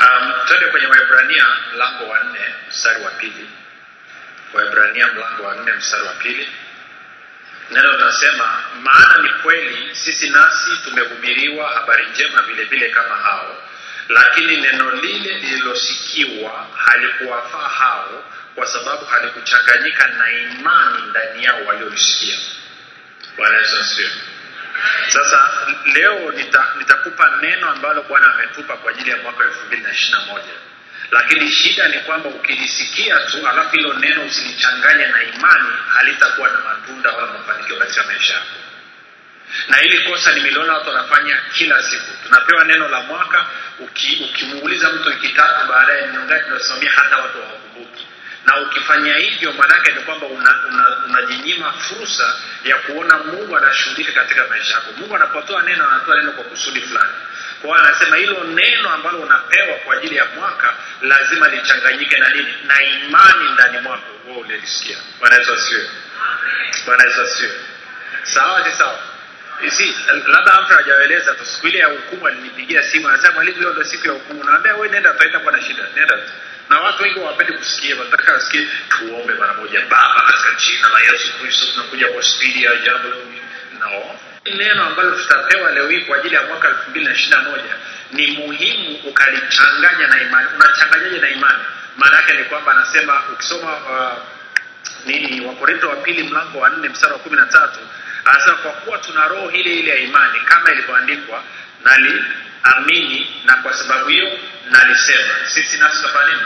Um, twende kwenye Waebrania mlango wa nne mstari wa pili. Waebrania mlango wa nne mstari wa pili. Neno linasema maana ni kweli sisi nasi tumehubiriwa habari njema vile vile kama hao, lakini neno lile lililosikiwa halikuwafaa hao, kwa sababu halikuchanganyika na imani ndani yao waliolisikia. Bwana Yesu asifiwe. Sasa leo nita, nitakupa neno ambalo Bwana ametupa kwa ajili ya mwaka elfu mbili na ishirini na moja. Lakini shida ni kwamba ukilisikia tu alafu hilo neno usilichanganye na imani halitakuwa na matunda wala mafanikio katika maisha yako. Na hili kosa nimeliona watu wanafanya kila siku. Tunapewa neno la mwaka uki, ukimuuliza mtu wiki tatu baadaye ni ngapi? Tunasimamia hata watu hawakumbuki na ukifanya hivyo maanake ni kwamba unajinyima una, una fursa ya kuona mungu anashughulika katika maisha yako. Mungu anapotoa neno anatoa neno kwa kusudi fulani. Kwa anasema hilo neno ambalo unapewa kwa ajili ya mwaka lazima lichanganyike na nini? Na imani ndani mwako. Wewe ulilisikia. Bwana yesu asifiwe. Bwana sawa si sawa? Si labda mtu hajaeleza tu. Siku ile ya hukumu alinipigia simu anasema mwalimu leo ndo siku ya hukumu. Naambia wewe nenda tutaenda kwa na shida. Nenda tu na watu wengi hawapendi kusikia wanataka wasikie tuombe mara moja baba katika jina la yesu kristo tunakuja kwa spidi ya jambo no. Neno ambalo tutapewa leo hii kwa ajili ya mwaka elfu mbili na ishiri na moja ni muhimu ukalichanganya na imani. Unachanganyaje na imani? Maana yake ni kwamba anasema ukisoma uh, nini wakorinto wa pili mlango wa nne mstari wa kumi na tatu anasema kwa kuwa tuna roho ile ile ya imani kama ilivyoandikwa naliamini na kwa sababu hiyo nalisema. Sisi nasi tutafanya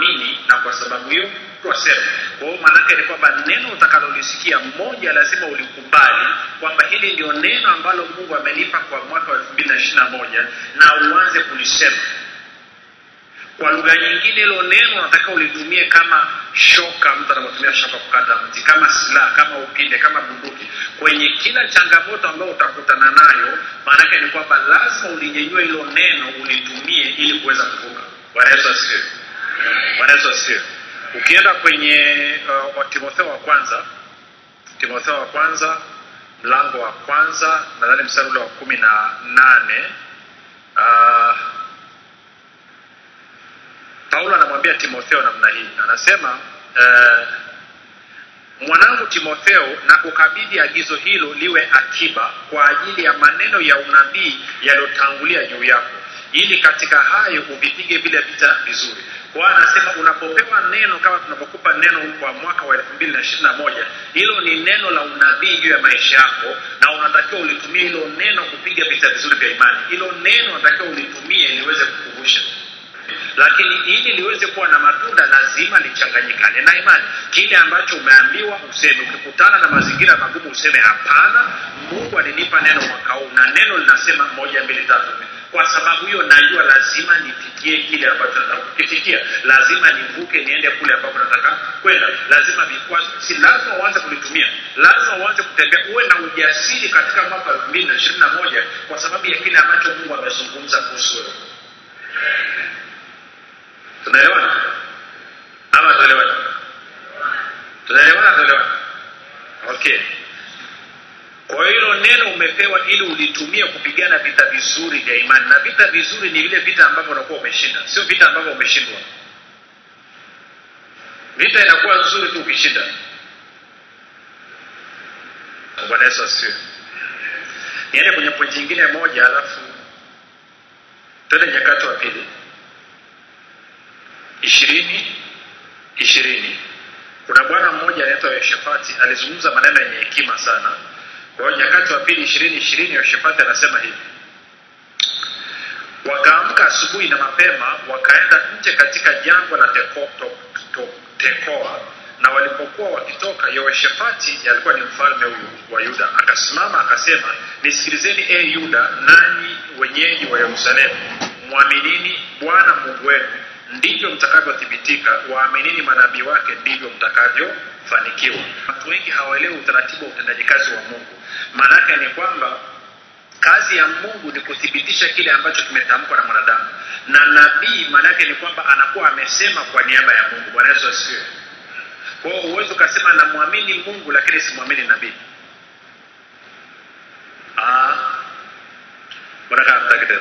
nini? Na kwa sababu hiyo twasema kwa hiyo maanake ni kwamba neno utakalolisikia mmoja lazima ulikubali kwamba hili ndio neno ambalo mungu amenipa kwa mwaka wa elfu mbili na ishiri na moja na uanze kulisema kwa lugha nyingine hilo neno nataka ulitumie kama shoka mtu anapotumia shoka kukata mti kama silaha kama upinde kama bunduki. Kwenye kila changamoto ambayo utakutana nayo maanake ni kwamba lazima ulinyenyue hilo neno ulitumie ili kuweza kuvuka. Bwana yesu asifiwe. Ukienda kwenye uh, timotheo wa kwanza timotheo wa kwanza mlango wa kwanza nadhani mstari ule wa kumi na nane uh, paulo anamwambia timotheo namna hii. Anasema eh, mwanangu timotheo na kukabidhi agizo hilo liwe akiba kwa ajili ya maneno ya unabii yaliyotangulia juu yako ili katika hayo uvipige vile vita vizuri. Kwa anasema unapopewa neno kama tunapokupa neno kwa mwaka wa elfu mbili na ishirini na moja hilo ni neno la unabii juu ya maisha yako na unatakiwa ulitumie hilo neno kupiga vita vizuri vya imani. Hilo neno unatakiwa ulitumie liweze kukuvusha lakini ili liweze kuwa na matunda lazima lichanganyikane na imani. Kile ambacho umeambiwa useme. Ukikutana na mazingira magumu useme hapana mungu alinipa neno mwaka huu na neno linasema moja mbili tatu kwa sababu hiyo najua lazima nifikie kile ambacho nataka kukifikia lazima nivuke niende kule ambapo nataka kwenda. Lazima vikwazo. Si lazima uanze kulitumia. Lazima uanze kutembea. Uwe na ujasiri katika mwaka elfu mbili na ishirini na moja kwa sababu ya kile ambacho mungu amezungumza kuhusu wewe tunaelewana? Ama tunaelewana tunaelewana tunaelewana okay. Kwa hilo neno umepewa ili ulitumia kupigana vita vizuri vya imani. Na vita vizuri ni vile vita ambavyo unakuwa umeshinda. Sio vita ambavyo umeshindwa. Vita inakuwa nzuri tu ukishinda. Bwana yesu asifiwe. Niende kwenye pointi nyingine moja alafu twende nyakati wa pili ishirini ishirini. Kuna bwana mmoja anaitwa yoshafati alizungumza maneno yenye hekima sana. Kwa hiyo nyakati wa pili ishirini ishirini yoshafati anasema hivi. Wakaamka asubuhi na mapema wakaenda nje katika jangwa la tekoa na walipokuwa wakitoka yehoshafati alikuwa ni mfalme huyu wa yuda. Akasimama akasema nisikilizeni e yuda nanyi wenyeji wa yerusalemu mwaminini bwana mungu wenu ndivyo mtakavyothibitika. Waaminini manabii wake ndivyo mtakavyofanikiwa. Watu wengi hawaelewi utaratibu wa utendaji kazi wa mungu. Maanaake ni kwamba kazi ya mungu ni kuthibitisha kile ambacho kimetamkwa na mwanadamu. Na nabii maanaake ni kwamba anakuwa amesema kwa niaba ya mungu. Bwana yesu asifiwe. Kwa hiyo huwezi ukasema namwamini mungu lakini simwamini nabii. Mtaki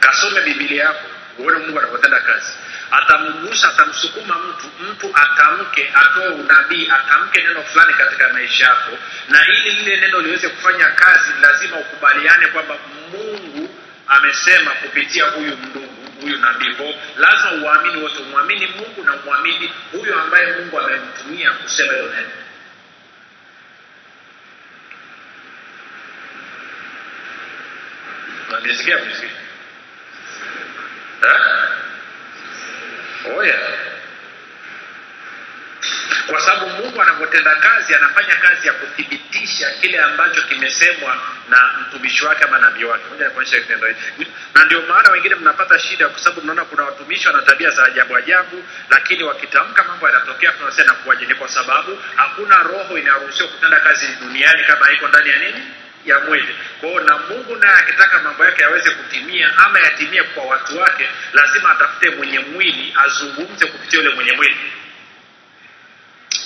kasome Biblia yako uone mungu anavyotenda kazi. Atamgusa atamsukuma mtu mtu atamke atoe unabii atamke neno fulani katika maisha yako. Na ili lile neno liweze kufanya kazi lazima ukubaliane kwamba mungu amesema kupitia huyu ndugu huyu nabii. Kwao lazima uwaamini wote umwamini mungu na umwamini huyu ambaye mungu amemtumia kusema hilo neno. Nanisikia mziki oya kwa sababu mungu anavyotenda kazi anafanya kazi ya kuthibitisha kile ambacho kimesemwa na mtumishi wake ama nabii wake. Moja nikuonyesha kitendo hichi na ndio maana wengine mnapata shida kwa sababu mnaona kuna watumishi wana tabia za ajabu ajabu lakini wakitamka mambo yanatokea tunasema nakuwaje ni kwa sababu hakuna roho inayoruhusiwa kutenda kazi duniani kama iko ndani ya nini ya mwili. Kwa na mungu naye akitaka mambo yake yaweze kutimia ama yatimie kwa watu wake lazima atafute mwenye mwili azungumze kupitia yule mwenye mwili.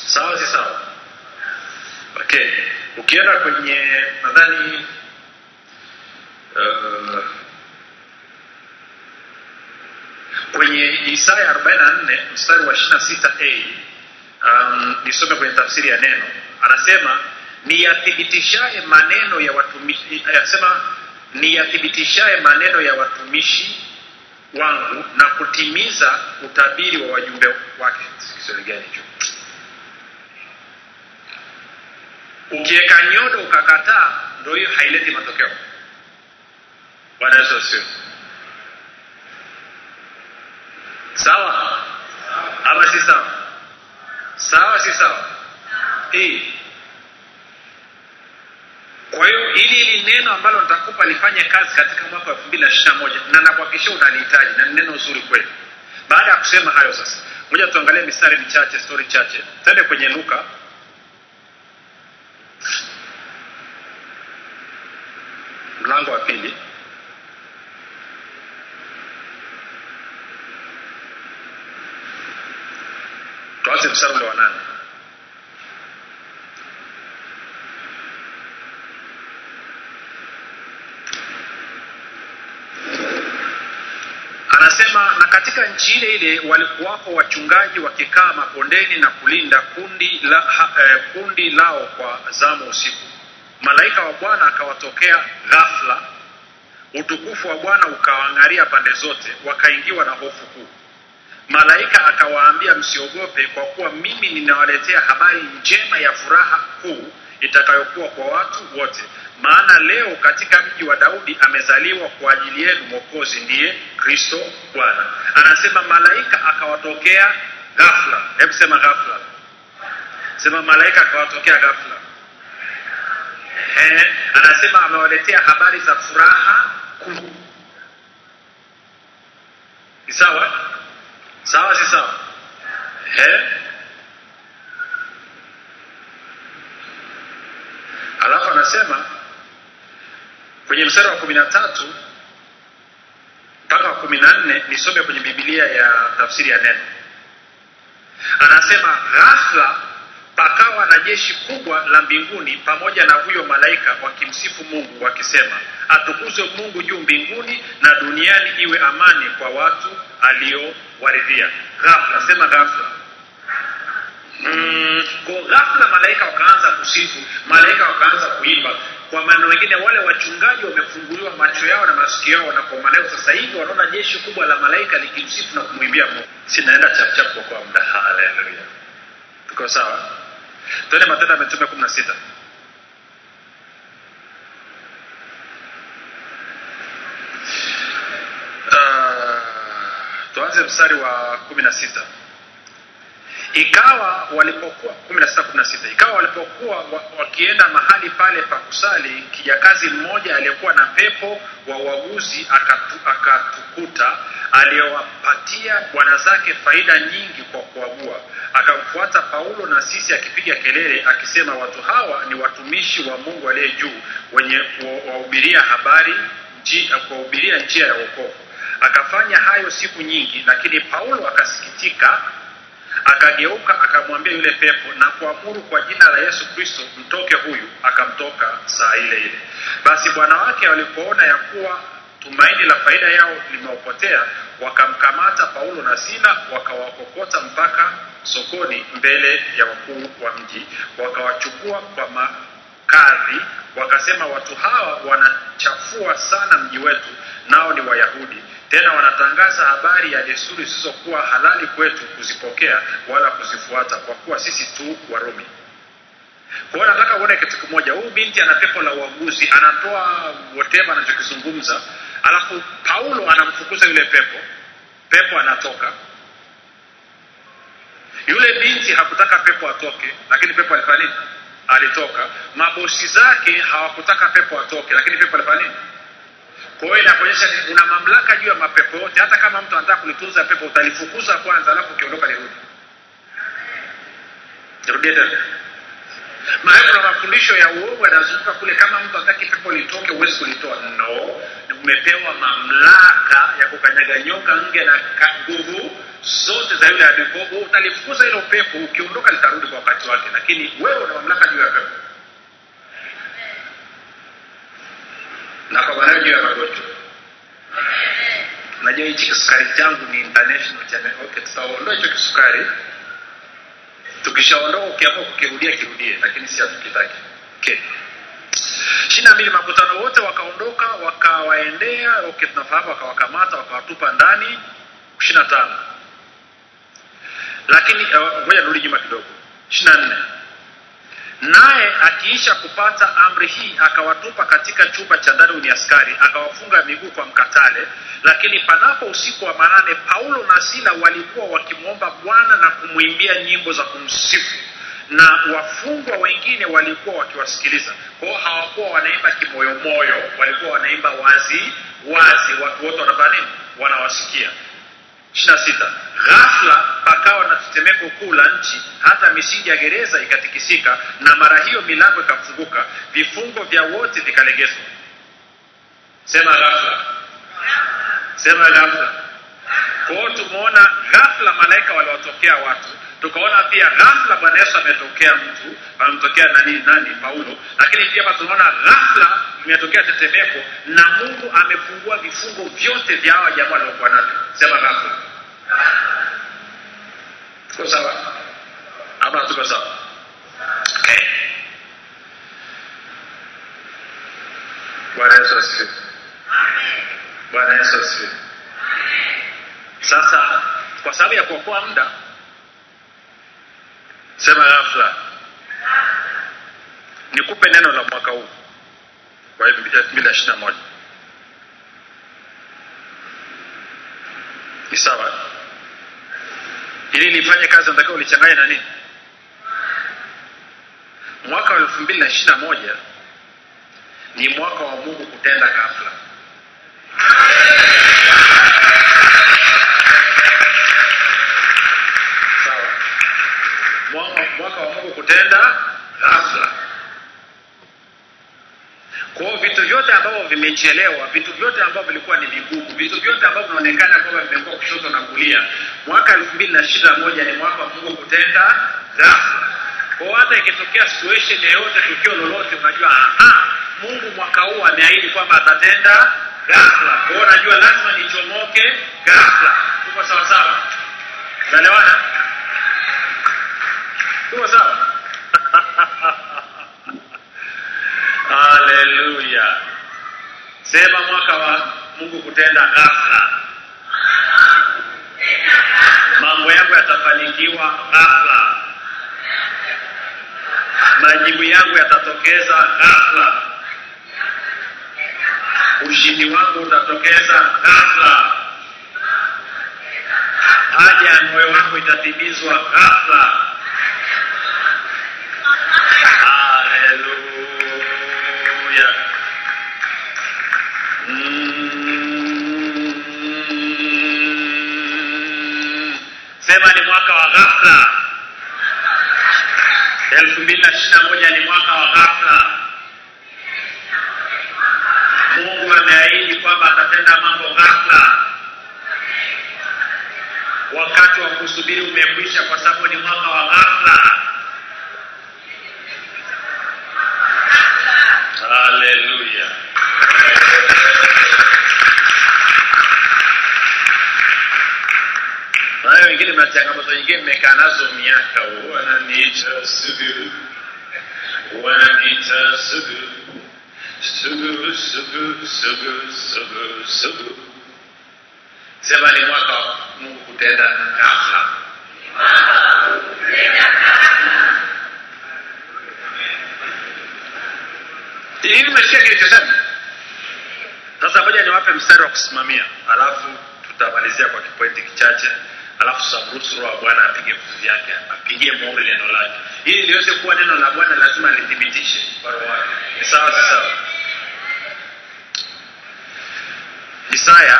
Sawa si sawa? Okay. Ukienda kwenye nadhani uh, kwenye isaya 44 mstari wa 26a um, nisome kwenye tafsiri ya neno. Anasema niyathibitishaye maneno ya watumishi yasema niyathibitishaye maneno ya watumishi wangu na kutimiza utabiri wa wajumbe wake. Kiswahili gani hicho? Ukiweka nyodo ukakataa ndo hiyo haileti matokeo. Bwana yesu sawa? Ama si sawa? Sawa si sawa? Hey. Kwa hiyo ili ili neno ambalo nitakupa lifanye kazi katika mwaka wa elfu mbili na nakuhakikishia unalihitaji na neno zuri kweli. Baada ya kusema hayo sasa moja tuangalie mistari michache stori chache. Tende kwenye luka. Mlango wa pili. Tuanze mstari ule wa nane anasema na katika nchi ile ile walikuwapo wachungaji wakikaa mapondeni na kulinda kundi, la, ha, eh, kundi lao kwa zamu usiku. Malaika wa bwana akawatokea ghafla. Utukufu wa bwana ukawaangalia pande zote wakaingiwa na hofu kuu. Malaika akawaambia msiogope kwa kuwa mimi ninawaletea habari njema ya furaha kuu itakayokuwa kwa watu wote. Maana leo katika mji wa daudi amezaliwa kwa ajili yenu mwokozi ndiye kristo bwana. Anasema malaika akawatokea ghafla. Hebu sema ghafla. Sema malaika akawatokea ghafla. Eh, anasema amewaletea habari za furaha kuu. Sawa? Sawa si sawa? Eh? Alafu anasema kwenye mstari wa kumi na tatu mpaka wa kumi na nne nisome kwenye bibilia ya tafsiri ya neno. Anasema ghafla pakawa na jeshi kubwa la mbinguni pamoja na huyo malaika wakimsifu mungu wakisema atukuzwe mungu juu mbinguni na duniani iwe amani kwa watu aliowaridhia ghafla sema ghafla mm, kwa ghafla malaika wakaanza kusifu malaika wakaanza kuimba. Kwa maana wengine wale wachungaji wamefunguliwa macho yao na masikio yao na kwa maana sasa hivi wanaona jeshi kubwa la malaika likimsifu na kumwimbia mungu. Sinaenda chapchap kwa muda. Haleluya tuko sawa? Tuende matendo ya mitume kumi na sita. Uh, tuanze mstari wa kumi na sita ikawa walipokuwa kumi na sita kumi na sita. Ikawa walipokuwa wakienda mahali pale pa kusali kijakazi mmoja aliyekuwa na pepo wa uaguzi akatu, akatukuta aliyowapatia bwana zake faida nyingi kwa kuagua. Akamfuata paulo na sisi akipiga kelele akisema watu hawa ni watumishi wa mungu aliye juu wenye wa- wahubiria habari kuwahubiria njia ya wokovu. Akafanya hayo siku nyingi lakini paulo akasikitika akageuka akamwambia yule pepo na kuamuru kwa jina la yesu kristo mtoke huyu. Akamtoka saa ile ile. Basi bwana wake walipoona ya kuwa tumaini la faida yao limeopotea wakamkamata paulo na sila wakawakokota mpaka sokoni mbele ya wakuu wa mji. Wakawachukua kwa makadhi wakasema watu hawa wanachafua sana mji wetu nao ni wayahudi tena wanatangaza habari ya desturi zisizokuwa halali kwetu kuzipokea wala kuzifuata kwa kuwa sisi tu warumi. Kwa hiyo nataka uone kitu kimoja. Huyu binti ana pepo la uaguzi anatoa whatever anachokizungumza alafu paulo anamfukuza yule pepo. Pepo anatoka. Yule binti hakutaka pepo atoke lakini pepo alifanya nini? Alitoka. Mabosi zake hawakutaka pepo atoke lakini pepo alifanya nini kwa hiyo inakuonyesha una mamlaka juu ya mapepo yote. Hata kama mtu anataka kulitunza pepo utalifukuza kwanza alafu ukiondoka lirudi nirudie tena. Maana kuna mafundisho ya uongo yanazunguka kule. Kama mtu hataki pepo litoke huwezi kulitoa. No. Umepewa mamlaka ya kukanyaga nyoka nge na nguvu zote za yule adui. Utalifukuza hilo pepo ukiondoka litarudi kwa wakati wake. Lakini wewe una mamlaka juu ya pepo na kwa juu ya magonjwa. Hichi kisukari changu ni international cha okay tutaondoa hicho kisukari. Tukishaondoa ukiamua kukirudia kirudie lakini si hatukitaki. Okay. ishirini na mbili makutano wote wakaondoka wakawaendea okay, tunafahamu wakawakamata wakawatupa ndani. Ishirini na tano. Lakini ngoja uh, nirudi nyuma kidogo. Ishirini na nne naye akiisha kupata amri hii akawatupa katika chumba cha ndani wenye askari akawafunga miguu kwa mkatale. Lakini panapo usiku wa manane paulo na sila walikuwa wakimwomba bwana na kumwimbia nyimbo za kumsifu. Na wafungwa wengine walikuwa wakiwasikiliza. Kwao hawakuwa wanaimba kimoyomoyo walikuwa wanaimba wazi wazi. Watu wote wanafanya nini? Wanawasikia sita. Ghafla pakawa na tetemeko kuu la nchi hata misingi ya gereza ikatikisika na mara hiyo milango ikafunguka vifungo vya wote vikalegezwa sema ghafla. Sema ghafla. Kwa hiyo tumeona ghafla malaika waliwatokea watu tukaona pia ghafla bwana yesu ametokea mtu amemtokea nani nani paulo lakini pia hapa tunaona ghafla imetokea tetemeko na mungu amefungua vifungo vyote vya hawa jamaa waliokuwa navyo. Sema ghafla. Tuko sawa? Ama tuko sawa? Okay. bwana yesu asifiwe. Bwana yesu asifiwe. Sasa kwa sababu ya kuokoa muda sema ghafla. Nikupe neno la mwaka huu. Kwa elfu mbili na ishiri na moja. Ni sawa. Ili lifanye kazi natakiwa ulichanganya na nini? Mwaka wa elfu mbili na ishiri na moja ni mwaka wa mungu kutenda ghafla sawa mwaka, mwaka wa mungu kutenda ghafla. Kwao vitu vyote ambavyo vimechelewa vitu vyote ambavyo vilikuwa ni vigumu vitu vyote ambavyo vinaonekana kwamba vimekuwa kushoto na kulia mwaka elfu mbili na ishiri na moja ni mwaka wa mungu kutenda ghafla. Kwao hata ikitokea situation yoyote tukio lolote unajua aha mungu mwaka huu ameahidi kwamba atatenda ghafla. Kwao unajua lazima nichomoke ghafla. Tuko sawasawa naelewana tuko sawa sema mwaka wa mungu kutenda ghafla. Mambo yangu yatafanikiwa ghafla. Majibu yangu yatatokeza ghafla. Ushindi wangu utatokeza ghafla. Haja ya moyo wangu itatimizwa ghafla ghafla. Elfu mbili na ishirini na moja ni mwaka wa ghafla. Mungu ameahidi kwamba atatenda mambo ghafla. Wakati wa kusubiri umekwisha kwa sababu ni mwaka wa ghafla wengine mna changamoto nyingine mmekaa nazo miaka wananiita sugu wananiita sugu sugu sugu sugu sugu sugu sema ni mwaka mungu kutenda ghafla hivi umesikia kilichosema? Sasa moja niwape mstari wa kusimamia alafu tutamalizia kwa kipointi kichache alafu samruhusu roho wa bwana apige vitu vyake apigie muhuri neno lake. Ili liweze kuwa neno la bwana lazima lithibitishe kwa roho wake ni sawa si sawa? Isaya.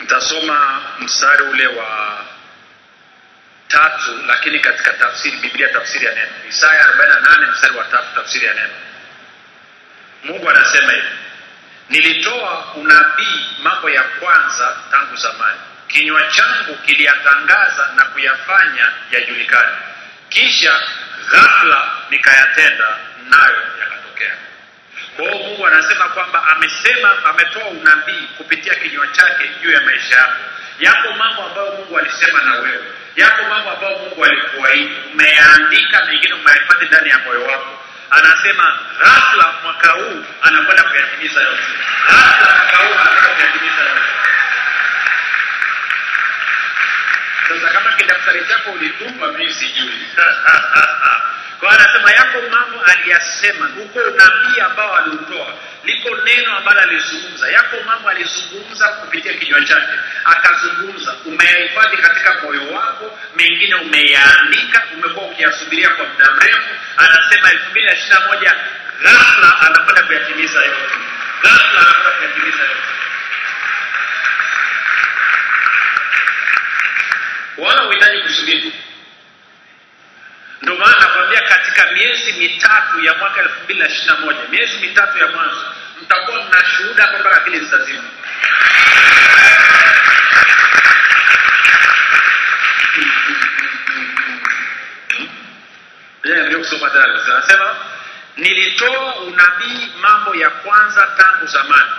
Nitasoma mstari ule wa tatu lakini katika tafsiri biblia tafsiri ya neno. Isaya 48 mstari wa tatu tafsiri ya neno. Mungu anasema hivi nilitoa unabii mambo ya kwanza tangu zamani. Kinywa changu kiliyatangaza na kuyafanya yajulikane. Kisha ghafla nikayatenda nayo yakatokea. Kwa hiyo mungu anasema kwamba amesema ametoa unabii kupitia kinywa chake juu ya maisha yako yako mambo ambayo mungu alisema na wewe. Yako mambo ambayo mungu alikuahidi. Umeyaandika mengine umeyahifadhi ndani ya moyo wako. Anasema ghafla mwaka huu anakwenda kuyatimiza yote. Ghafla mwaka huu anakwenda kuyatimiza yote. Sasa kama kidaftari chako ulitupa mimi sijui hiyo anasema yako mambo aliyasema. Huko unabii ambao aliutoa liko neno ambalo alizungumza. Yako mambo alizungumza kupitia kinywa chake akazungumza umeyahifadhi katika moyo wako mengine umeyaandika umekuwa ukiyasubiria kwa muda mrefu. Anasema elfu mbili na ishiri moja ghafla anakwenda kuyatimiza yote. Ghafla anakwenda kuyatimiza yote. Wala uhitaji kusubiri maana katika miezi mitatu ya mwaka elfu mbili na ishirini na moja. Miezi mitatu ya mwanzo. Mtakuwa mna shuhuda kwamba akili zitazima. Anasema nilitoa unabii mambo ya kwanza tangu zamani.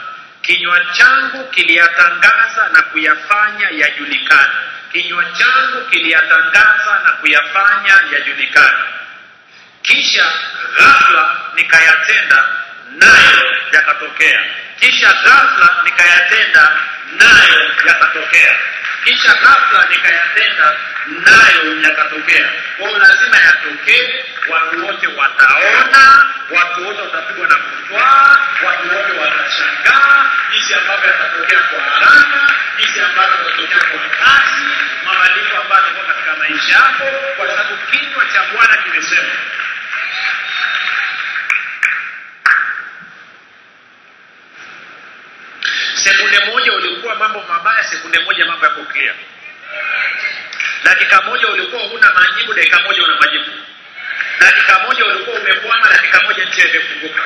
Kinywa changu kiliyatangaza na kuyafanya yajulikane. Kinywa changu kiliyatangaza na kuyafanya yajulikane kisha ghafla nikayatenda nayo yakatokea. Kisha ghafla nikayatenda nayo yakatokea. Kisha ghafla nikayatenda nayo yakatokea. Kwao lazima yatokee watu wote wataona watu wote watapigwa na kutwaa watu wote watashangaa jinsi ambavyo yatatokea kwa haraka jinsi ambavyo yatatokea kwa kasi mabadiliko ambayo katika maisha yako kwa sababu kinywa cha bwana kimesema sekunde moja ulikuwa mambo mabaya sekunde moja mambo yako clear. Dakika moja ulikuwa huna majibu dakika moja una majibu. Dakika moja ulikuwa umekwama dakika moja njia imefunguka.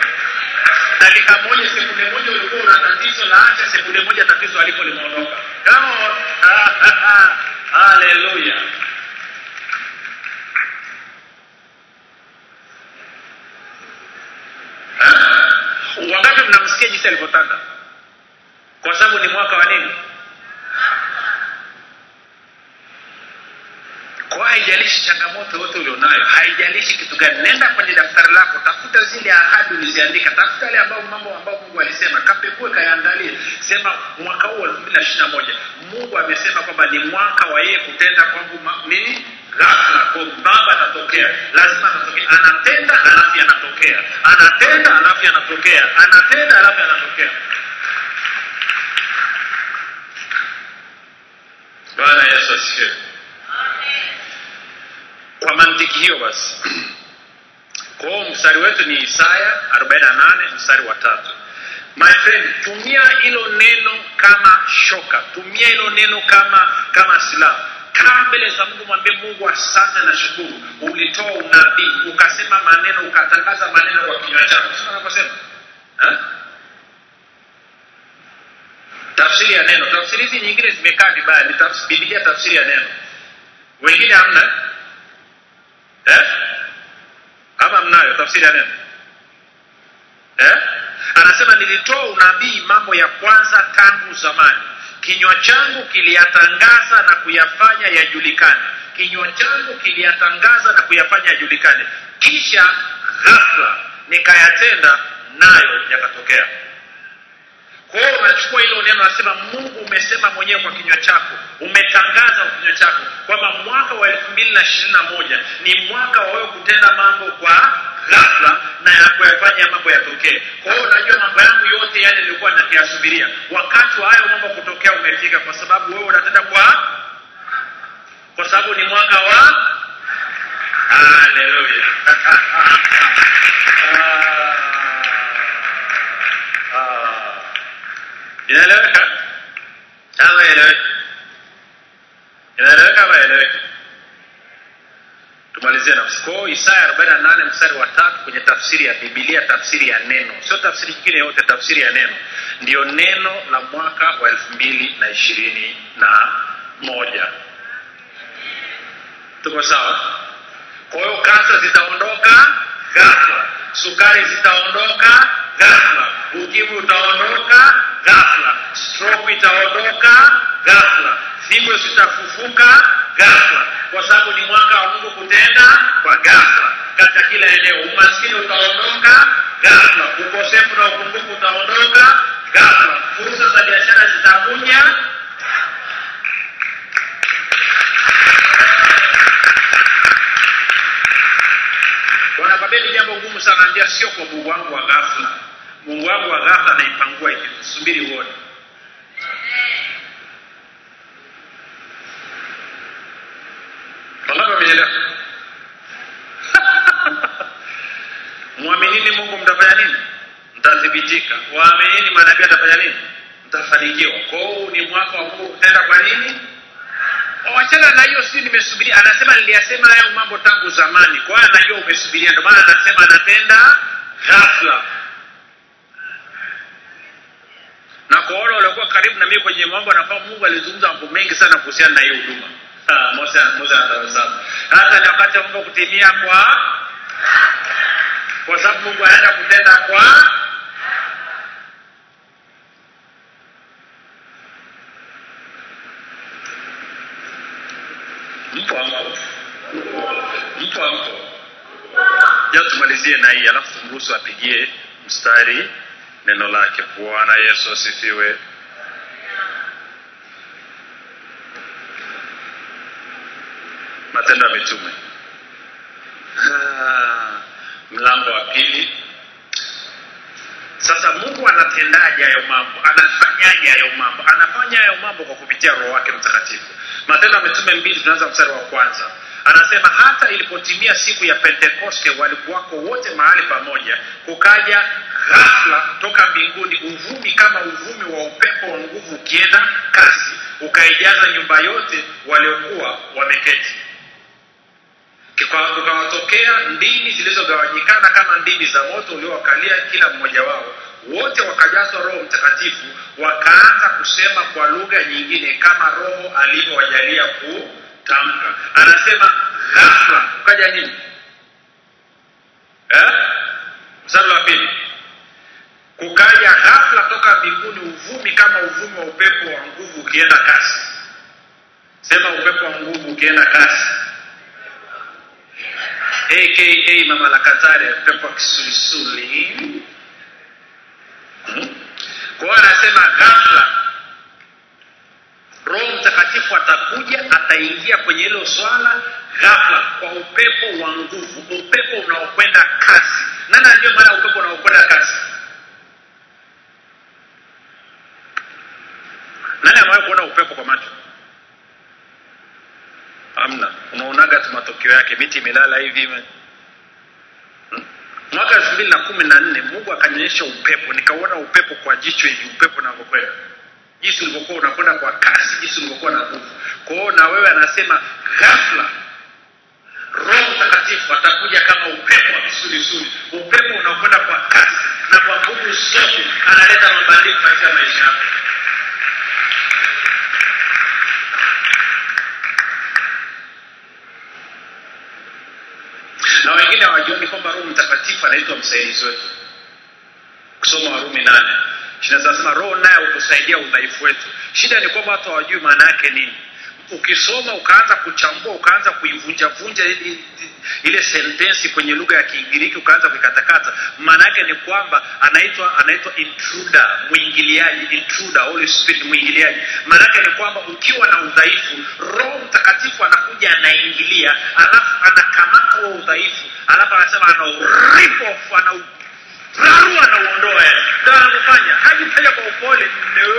Dakika moja sekunde moja ulikuwa una tatizo la afya sekunde moja tatizo alipo limeondoka. Kama haleluya wangapi mnamsikia jinsi alivyotanda kwa sababu ni mwaka wa nini? Kwa haijalishi changamoto yote ulionayo haijalishi kitu gani nenda kwenye daftari lako tafuta zile ahadi uliziandika tafuta yale ambao mambo ambayo mungu alisema kapekue kayaangalie. Sema mwaka huu elfu mbili na ishiri na moja mungu amesema kwamba ni mwaka wa yeye kutenda kwangu nini? Ghafla. Kwa baba anatokea lazima anatokea anatenda alafu anatokea. Anatenda alafu anatokea. Anatenda alafu yanatokea bwana yesu asifiwe. Kwa mantiki hiyo basi kwa hiyo mstari wetu ni isaya 48 mstari wa tatu. My friend tumia hilo neno kama shoka. Tumia hilo neno kama kama silaha. Kaa mbele za mungu mwambie mungu asante na shukuru ulitoa unabii ukasema maneno ukatangaza maneno kwa kinywa chako. Sio anavyosema tafsiri ya neno. Tafsiri hizi nyingine zimekaa vibaya ni tafsiri Biblia tafsiri ya neno. Wengine hamna? Eh? ama mnayo tafsiri ya neno. Eh? anasema nilitoa unabii mambo ya kwanza tangu zamani. Kinywa changu kiliyatangaza na kuyafanya yajulikane. Kinywa changu kiliyatangaza na kuyafanya yajulikane. Kisha ghafla nikayatenda nayo yakatokea kwa hiyo unachukua hilo neno nasema mungu umesema mwenyewe kwa kinywa chako umetangaza kwa kinywa chako kwamba mwaka wa elfu mbili na ishirini na moja ni mwaka wa wewe kutenda mambo kwa ghafla na ya kuyafanya mambo yatokee. Kwa hiyo unajua mambo yangu yote yale nilikuwa nakiyasubiria. Wakati wa hayo mambo kutokea umefika kwa sababu wewe unatenda kwa kwa sababu ni mwaka wa haleluya inaeleweka? Ama eleweki inaeleweka ama eleweki tumalizie na kwao isaya 48 mstari wa tatu kwenye tafsiri ya bibilia tafsiri ya neno. Sio tafsiri nyingine yote tafsiri ya neno. Ndiyo neno la mwaka wa elfu mbili na ishirini na moja. Tuko sawa? Kwa hiyo kasa zitaondoka ghafla. Sukari zitaondoka ghafla. Ukimwi utaondoka ghafla. Stroke itaondoka ghafla. Figo zitafufuka ghafla. Kwa sababu ni mwaka wa mungu kutenda kwa ghafla. Katika kila eneo umaskini utaondoka ghafla. Ukosefu na upungufu utaondoka ghafla. Fursa za biashara zitakuja wanakwambia ni jambo ngumu sana. Ambia sio kwa mungu wangu wa ghafla mungu wangu wa ghafla naipangua hivi. Subiri uone. Wangapi wameelewa mwaminini mungu mtafanya nini? Mtathibitika waaminini manabii atafanya nini? Mtafanikiwa. Kwa ni mwaka wa mungu kutenda kwa nini? Wachana na hiyo si nimesubiria anasema niliyasema hayo mambo tangu zamani. Kwa anajua umesubiria ndio maana anasema anatenda ghafla na kwa wale waliokuwa karibu na mimi kwenye mambo nafahamu mungu alizungumza mambo mengi sana kuhusiana na hiyo huduma. Ah, Mose Mose anatabasamu hata ni wakati wa mungu kutimia kwa kwa sababu mungu anaenda kutenda kwa mpo mpo mpo ampo ja tumalizie na hii alafu tumruhusu apigie mstari neno lake. Bwana yesu asifiwe. Matendo ya mitume. Ah, mlango wa pili. Sasa mungu anatendaje hayo mambo? Anafanyaje hayo mambo? Anafanya hayo mambo kwa kupitia roho wake mtakatifu. Matendo ya mitume mbili tunaanza mstari wa kwanza. Anasema hata ilipotimia siku ya pentekoste walikuwako wote mahali pamoja kukaja ghafla toka mbinguni uvumi kama uvumi wa upepo wa nguvu ukienda kasi ukaijaza nyumba yote waliokuwa wameketi. Kukawatokea ndimi zilizogawanyikana kama ndimi za moto uliowakalia kila mmoja wao. Wote wakajazwa roho mtakatifu wakaanza kusema kwa lugha nyingine kama roho alivyowajalia kutamka. Anasema ghafla. Ukaja nini? Eh? mstari wa pili kukaja ghafla toka mbinguni uvumi kama uvumi wa upepo wa nguvu ukienda kasi. Sema upepo wa nguvu ukienda kasi. Aka mama la katare upepo wa kisulisuli hmm? kwa hiyo anasema ghafla roho mtakatifu atakuja ataingia kwenye hilo swala ghafla kwa upepo wa nguvu upepo unaokwenda kasi. Nani anajua maana upepo unaokwenda kasi nani amewahi kuona upepo kwa macho? Hamna. Unaonaga tu matokeo yake miti imelala hivi Hmm? mwaka elfu mbili na kumi na nne mungu akanionyesha upepo. Nikauona upepo kwa jicho hivi upepo unavyokwenda. Jinsi ulivyokuwa unakwenda kwa kasi jinsi ulivyokuwa na nguvu. Kwa na wewe anasema ghafla roho mtakatifu atakuja kama upepo wa kisulisuli. Upepo unaokwenda kwa kasi na kwa nguvu zote analeta mabadiliko katika maisha yako tunajua kwamba roho mtakatifu anaitwa msaidizi wetu. Kusoma warumi nane. Shinasema roho naye utusaidia udhaifu wetu. Shida ni kwamba watu hawajui maana yake nini ukisoma ukaanza kuchambua ukaanza kuivunjavunja ile sentensi kwenye lugha ya kigiriki ukaanza kuikatakata. Maana yake ni kwamba anaitwa anaitwa intruder mwingiliaji intruder holy spirit mwingiliaji. Maana yake ni kwamba ukiwa na udhaifu roho mtakatifu anakuja anaingilia alafu anakamata huo udhaifu alafu anasema ana rip ana rarua anauondoa, ndio anakufanya hajifanya kwa upole. No, no,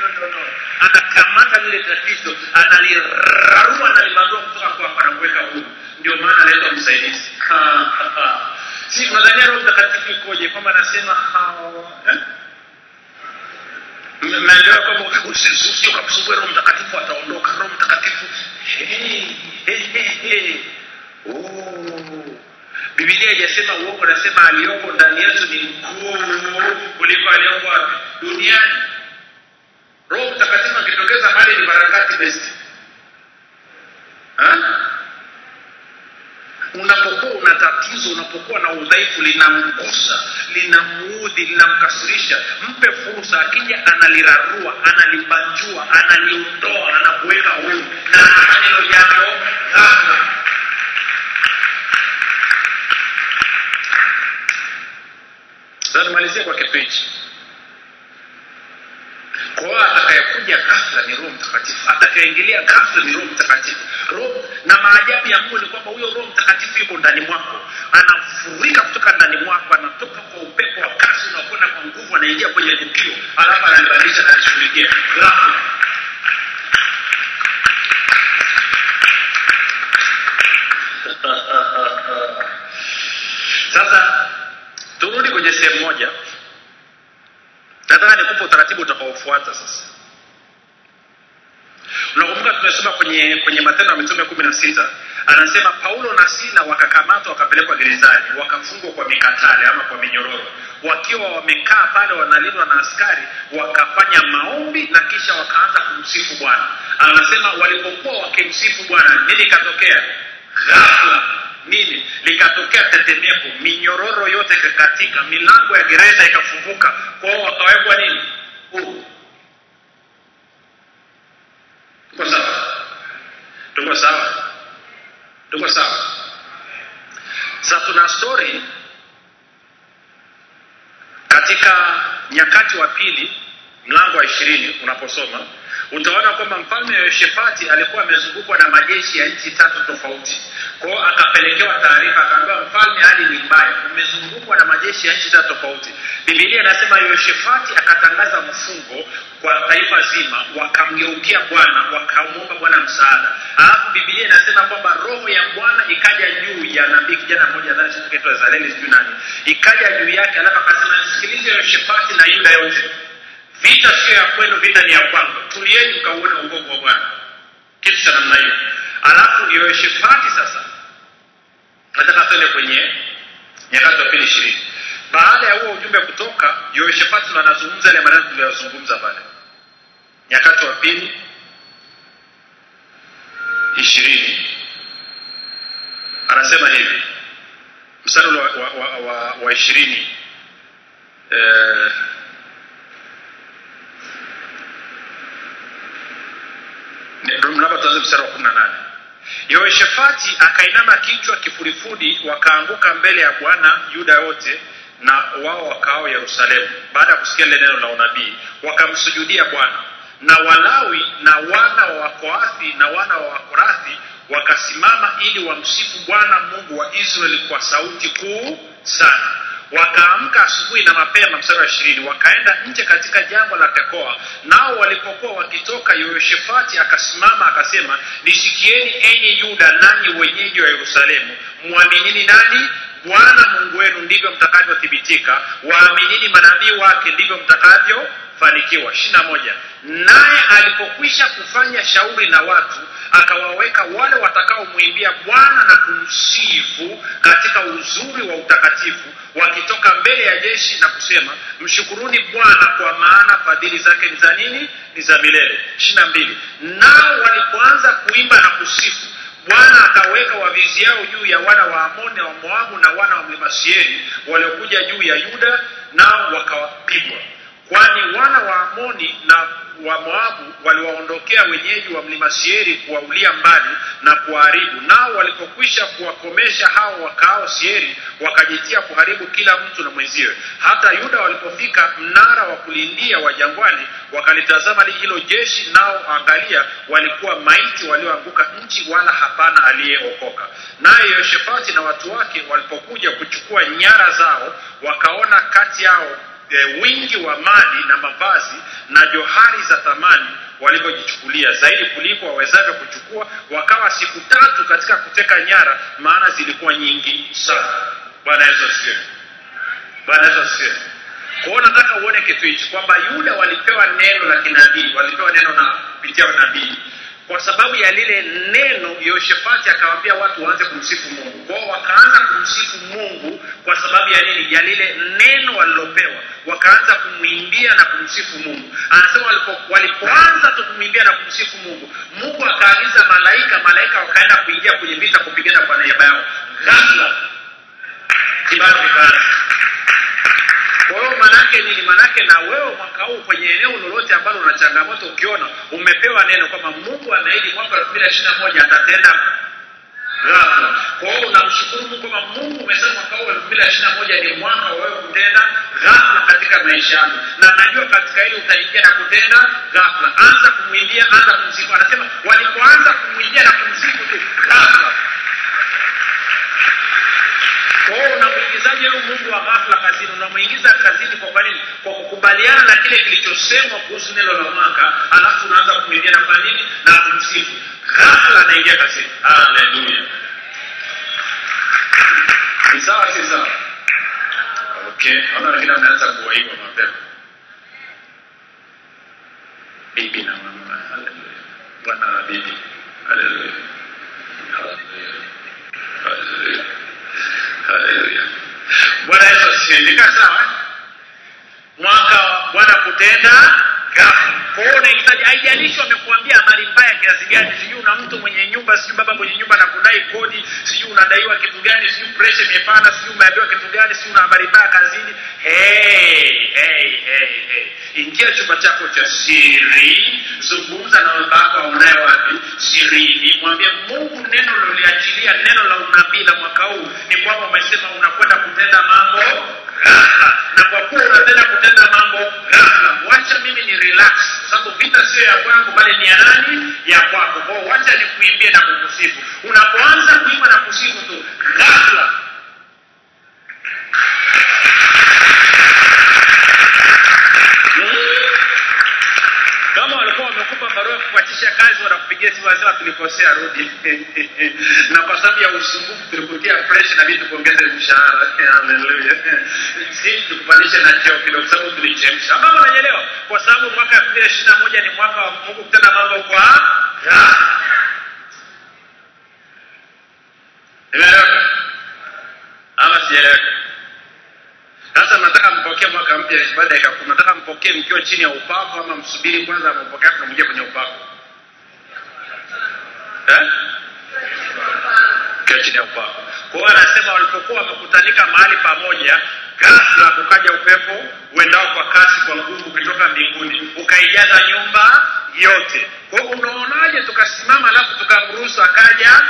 no, no, no. Anakamata lile tatizo analirarua analibandua kutoka kwako na kuweka huru. Ndio maana anaitwa msaidizi. Si nadhania roho mtakatifu ikoje? Kwamba anasema eh? mnaelewa kwamba usio kakusumbua roho mtakatifu ataondoka. Roho mtakatifu. Oh. bibilia haijasema uongo nasema aliyoko ndani yetu ni mkuu kuliko aliyoko duniani roho mtakatifu akitokeza mali ni barakati best unapokuwa una tatizo unapokuwa na udhaifu linamgusa linamuudhi linamkasirisha mpe fursa akija analirarua analibanjua analiondoa anakuweka huru na hilo jambo ghafla sasa nimalizie kwa kitu hichi kwa hiyo atakayekuja ghafla ni roho mtakatifu. Atakayeingilia ghafla ni roho mtakatifu. Roho na maajabu ya mungu ni kwamba huyo roho mtakatifu yuko ndani mwako. Anafurika kutoka ndani mwako anatoka kwa upepo wa kasi unakwenda kwa nguvu anaingia kwenye tukio. Alafu anabadilisha analishughulikia ghafla. Sasa turudi kwenye sehemu moja nataka nikupe utaratibu utakaofuata sasa. Unakumbuka tumesoma kwenye kwenye matendo ya mitume kumi na sita anasema paulo na sila wakakamatwa wakapelekwa gerezani wakafungwa kwa mikatale ama kwa minyororo. Wakiwa wamekaa pale wanalindwa na askari wakafanya maombi na kisha wakaanza kumsifu bwana. Anasema walipokuwa wakimsifu bwana nini ikatokea? Ghafla nini likatokea tetemeko minyororo yote ikakatika milango ya gereza ikafunguka. Kwao wakawekwa nini? Huru. Tuko sawa? Tuko sawa? Tuko sawa? Sasa tuna story katika nyakati wa pili mlango wa ishirini unaposoma utaona kwamba mfalme yoshefati alikuwa amezungukwa na majeshi ya nchi tatu tofauti kwao akapelekewa taarifa akaambiwa mfalme hali ni mbaya umezungukwa na majeshi ya nchi tatu tofauti. Bibilia inasema yoshefati akatangaza mfungo kwa taifa zima wakamgeukia bwana wakamwomba bwana msaada. Alafu bibilia inasema kwamba roho ya bwana ikaja juu ya nabii kijana mmoja nadhani sijui nani. Ikaja juu yake alafu akasema sikilize yoshefati na yuda yote. Vita sio ya kwenu vita ni ya kwangu. Tulieni mkauona ugovu wa bwana. Kitu cha namna hiyo. Alafu yoshefati sasa nataka tuende kwenye nyakati wa pili ishirini. Baada ya huo ujumbe kutoka yoshefati ndo anazungumza yale maneno tuliyozungumza pale nyakati wa pili ishirini anasema hivi mstari wa, wa, wa, wa, wa ishirini eh, labda tuanze mstari wa kumi na nane yehoshafati akainama kichwa kifurifudi wakaanguka mbele ya bwana yuda yote na wao wakaao yerusalemu. Baada ya kusikia lile neno la unabii wakamsujudia bwana. Na walawi na wana wa wakoathi na wana wa wakorathi wakasimama ili wamsifu bwana mungu wa israeli kwa sauti kuu sana wakaamka asubuhi na mapema mstari wa ishirini wakaenda nje katika jangwa la tekoa. Nao walipokuwa wakitoka yehoshafati akasimama akasema nisikieni enyi yuda nanyi wenyeji wa yerusalemu. Mwaminini nani? Bwana mungu wenu ndivyo mtakavyothibitika. Waaminini manabii wake ndivyo mtakavyofanikiwa. Ishirina moja. Naye alipokwisha kufanya shauri na watu akawaweka wale watakaomwimbia bwana na kumsifu katika uzuri wa utakatifu wakitoka mbele ya jeshi na kusema mshukuruni bwana kwa maana fadhili zake ni za nini? Ni za milele. Ishirina mbili. Nao walipoanza kuimba na kusifu bwana akaweka wavizi yao juu ya wana wa amoni na wa moabu na wana wa mlima Sieni waliokuja juu ya yuda nao wakawapigwa kwani wana wa amoni na wa moabu waliwaondokea wenyeji wa mlima sieri kuwaulia mbali na kuwaharibu. Nao walipokwisha kuwakomesha hao wakaao sieri wakajitia kuharibu kila mtu na mwenziwe. Hata yuda walipofika mnara wa kulindia wa jangwani wakalitazama hilo jeshi nao angalia walikuwa maiti walioanguka nchi wala hapana aliyeokoka. Naye yoshefati na watu wake walipokuja kuchukua nyara zao wakaona kati yao e, wingi wa mali na mavazi na johari za thamani walivyojichukulia zaidi kuliko wawezavyo kuchukua wakawa siku tatu katika kuteka nyara maana zilikuwa nyingi sana. Bwana bwana yesu asifiwe. Kwao nataka uone kitu hichi kwamba yuda walipewa neno la kinabii walipewa neno na kupitia nabii kwa sababu ya lile neno yoshefati akawaambia watu waanze kumsifu mungu. Kwao wakaanza kumsifu mungu kwa sababu ya nini? Ya lile neno walilopewa. Wakaanza kumwimbia na kumsifu mungu. Anasema walipo, walipoanza tu kumwimbia na kumsifu mungu mungu akaagiza malaika malaika wakaenda kuingia kwenye vita kupigana kwa niaba yao. Ghafla kibao kikaanza kwa hiyo manake nini? Manake na wewe mwaka huu kwenye eneo lolote ambalo una changamoto ukiona umepewa neno kwamba mungu anaahidi mwaka elfu mbili ishiri na moja atatenda ghafla. Kwa hiyo unamshukuru mungu kwamba mungu umesema mwaka huu elfu mbili ishiri na moja ni mwaka wa wewe kutenda ghafla katika maisha yako na najua katika hili utaingia na kutenda ghafla. Anza kumwimbia anza kumsifu. Anasema walipoanza kumwimbia na kumsifu tu ghafla unamwingizaje huyu mungu wa ghafla kazini unamwingiza kazini kwa kwa nini? Kwa kukubaliana na kile kilichosemwa kuhusu neno la mwaka alafu unaanza kumwingia na kwa nini? Na kumsifu ghafla anaingia kazini. Haleluya ni sawa si sawa? Okay. Naona wengine wameanza kuwaigwa mapema. Bibi na mama. Haleluya bwana na bibi. Haleluya haleluya haleluya bwana sawa mwaka wa bwana kutenda ghafla. Kwa unahitaji haijalishi wamekuambia habari mbaya kiasi gani sijui una mtu mwenye nyumba sijui baba mwenye nyumba na kudai kodi sijui unadaiwa kitu gani sijui presha imepanda sijui umeambiwa kitu gani sijui una habari mbaya kazini. Hey, hey, hey, hey. Ingia chumba chako cha siri zungumza na baba yako wapi? Sirini mwambie mungu neno loliachilia neno la unabii la mwaka huu ni kwamba umesema unakwenda kutenda mambo raha. Na kwa kuwa unatenda kutenda mambo raha wacha mimi ni relax sababu vita sio ya kwangu bali ni ya nani? Ya kwako. Kwao wacha nikuimbie na kukusifu. Unapoanza kuimba na kusifu tu ghafla walikuwa barua ya kazi wanakupigia simu wanasema tulikosea rudi. Na kwa sababu ya usumbufu tulikutia pressure na vitu kuongeza mshahara. Haleluya sisi tukupandisha na cheo kidogo sababu tulichemsha. Ambao unanyelewa? Kwa sababu mwaka elfu mbili ishiri na moja ni mwaka wa mungu kutenda mambo kwa raha. Imeeleweka ama sieleweka sasa mnataka mpokee mwaka mpya baada ya dakika nataka mpokee mkiwa chini ya upako ama msubiri kwanza mpokea tunamwingia kwenye upako? Eh? chini ya upako. Kwa hiyo anasema walipokuwa wamekutanika mahali pamoja ghafla kukaja upepo uendao kwa kasi kwa nguvu ukitoka mbinguni. Ukaijaza nyumba yote. Kwa hiyo unaonaje tukasimama alafu tukamruhusu akaja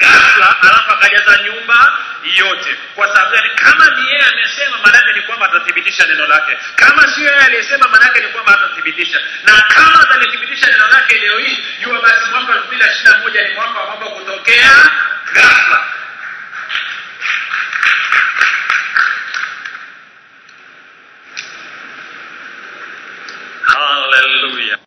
ghafla alafu akajaza nyumba yote. Kwa sababu yani kama ni yeye amesema maanake ni kwamba atathibitisha neno lake. Kama sio yeye aliyesema maanake ni kwamba atathibitisha na kama atalithibitisha neno lake leo hii jua basi mwaka elfu mbili ishiri na moja ni mwaka wa mambo kutokea ghafla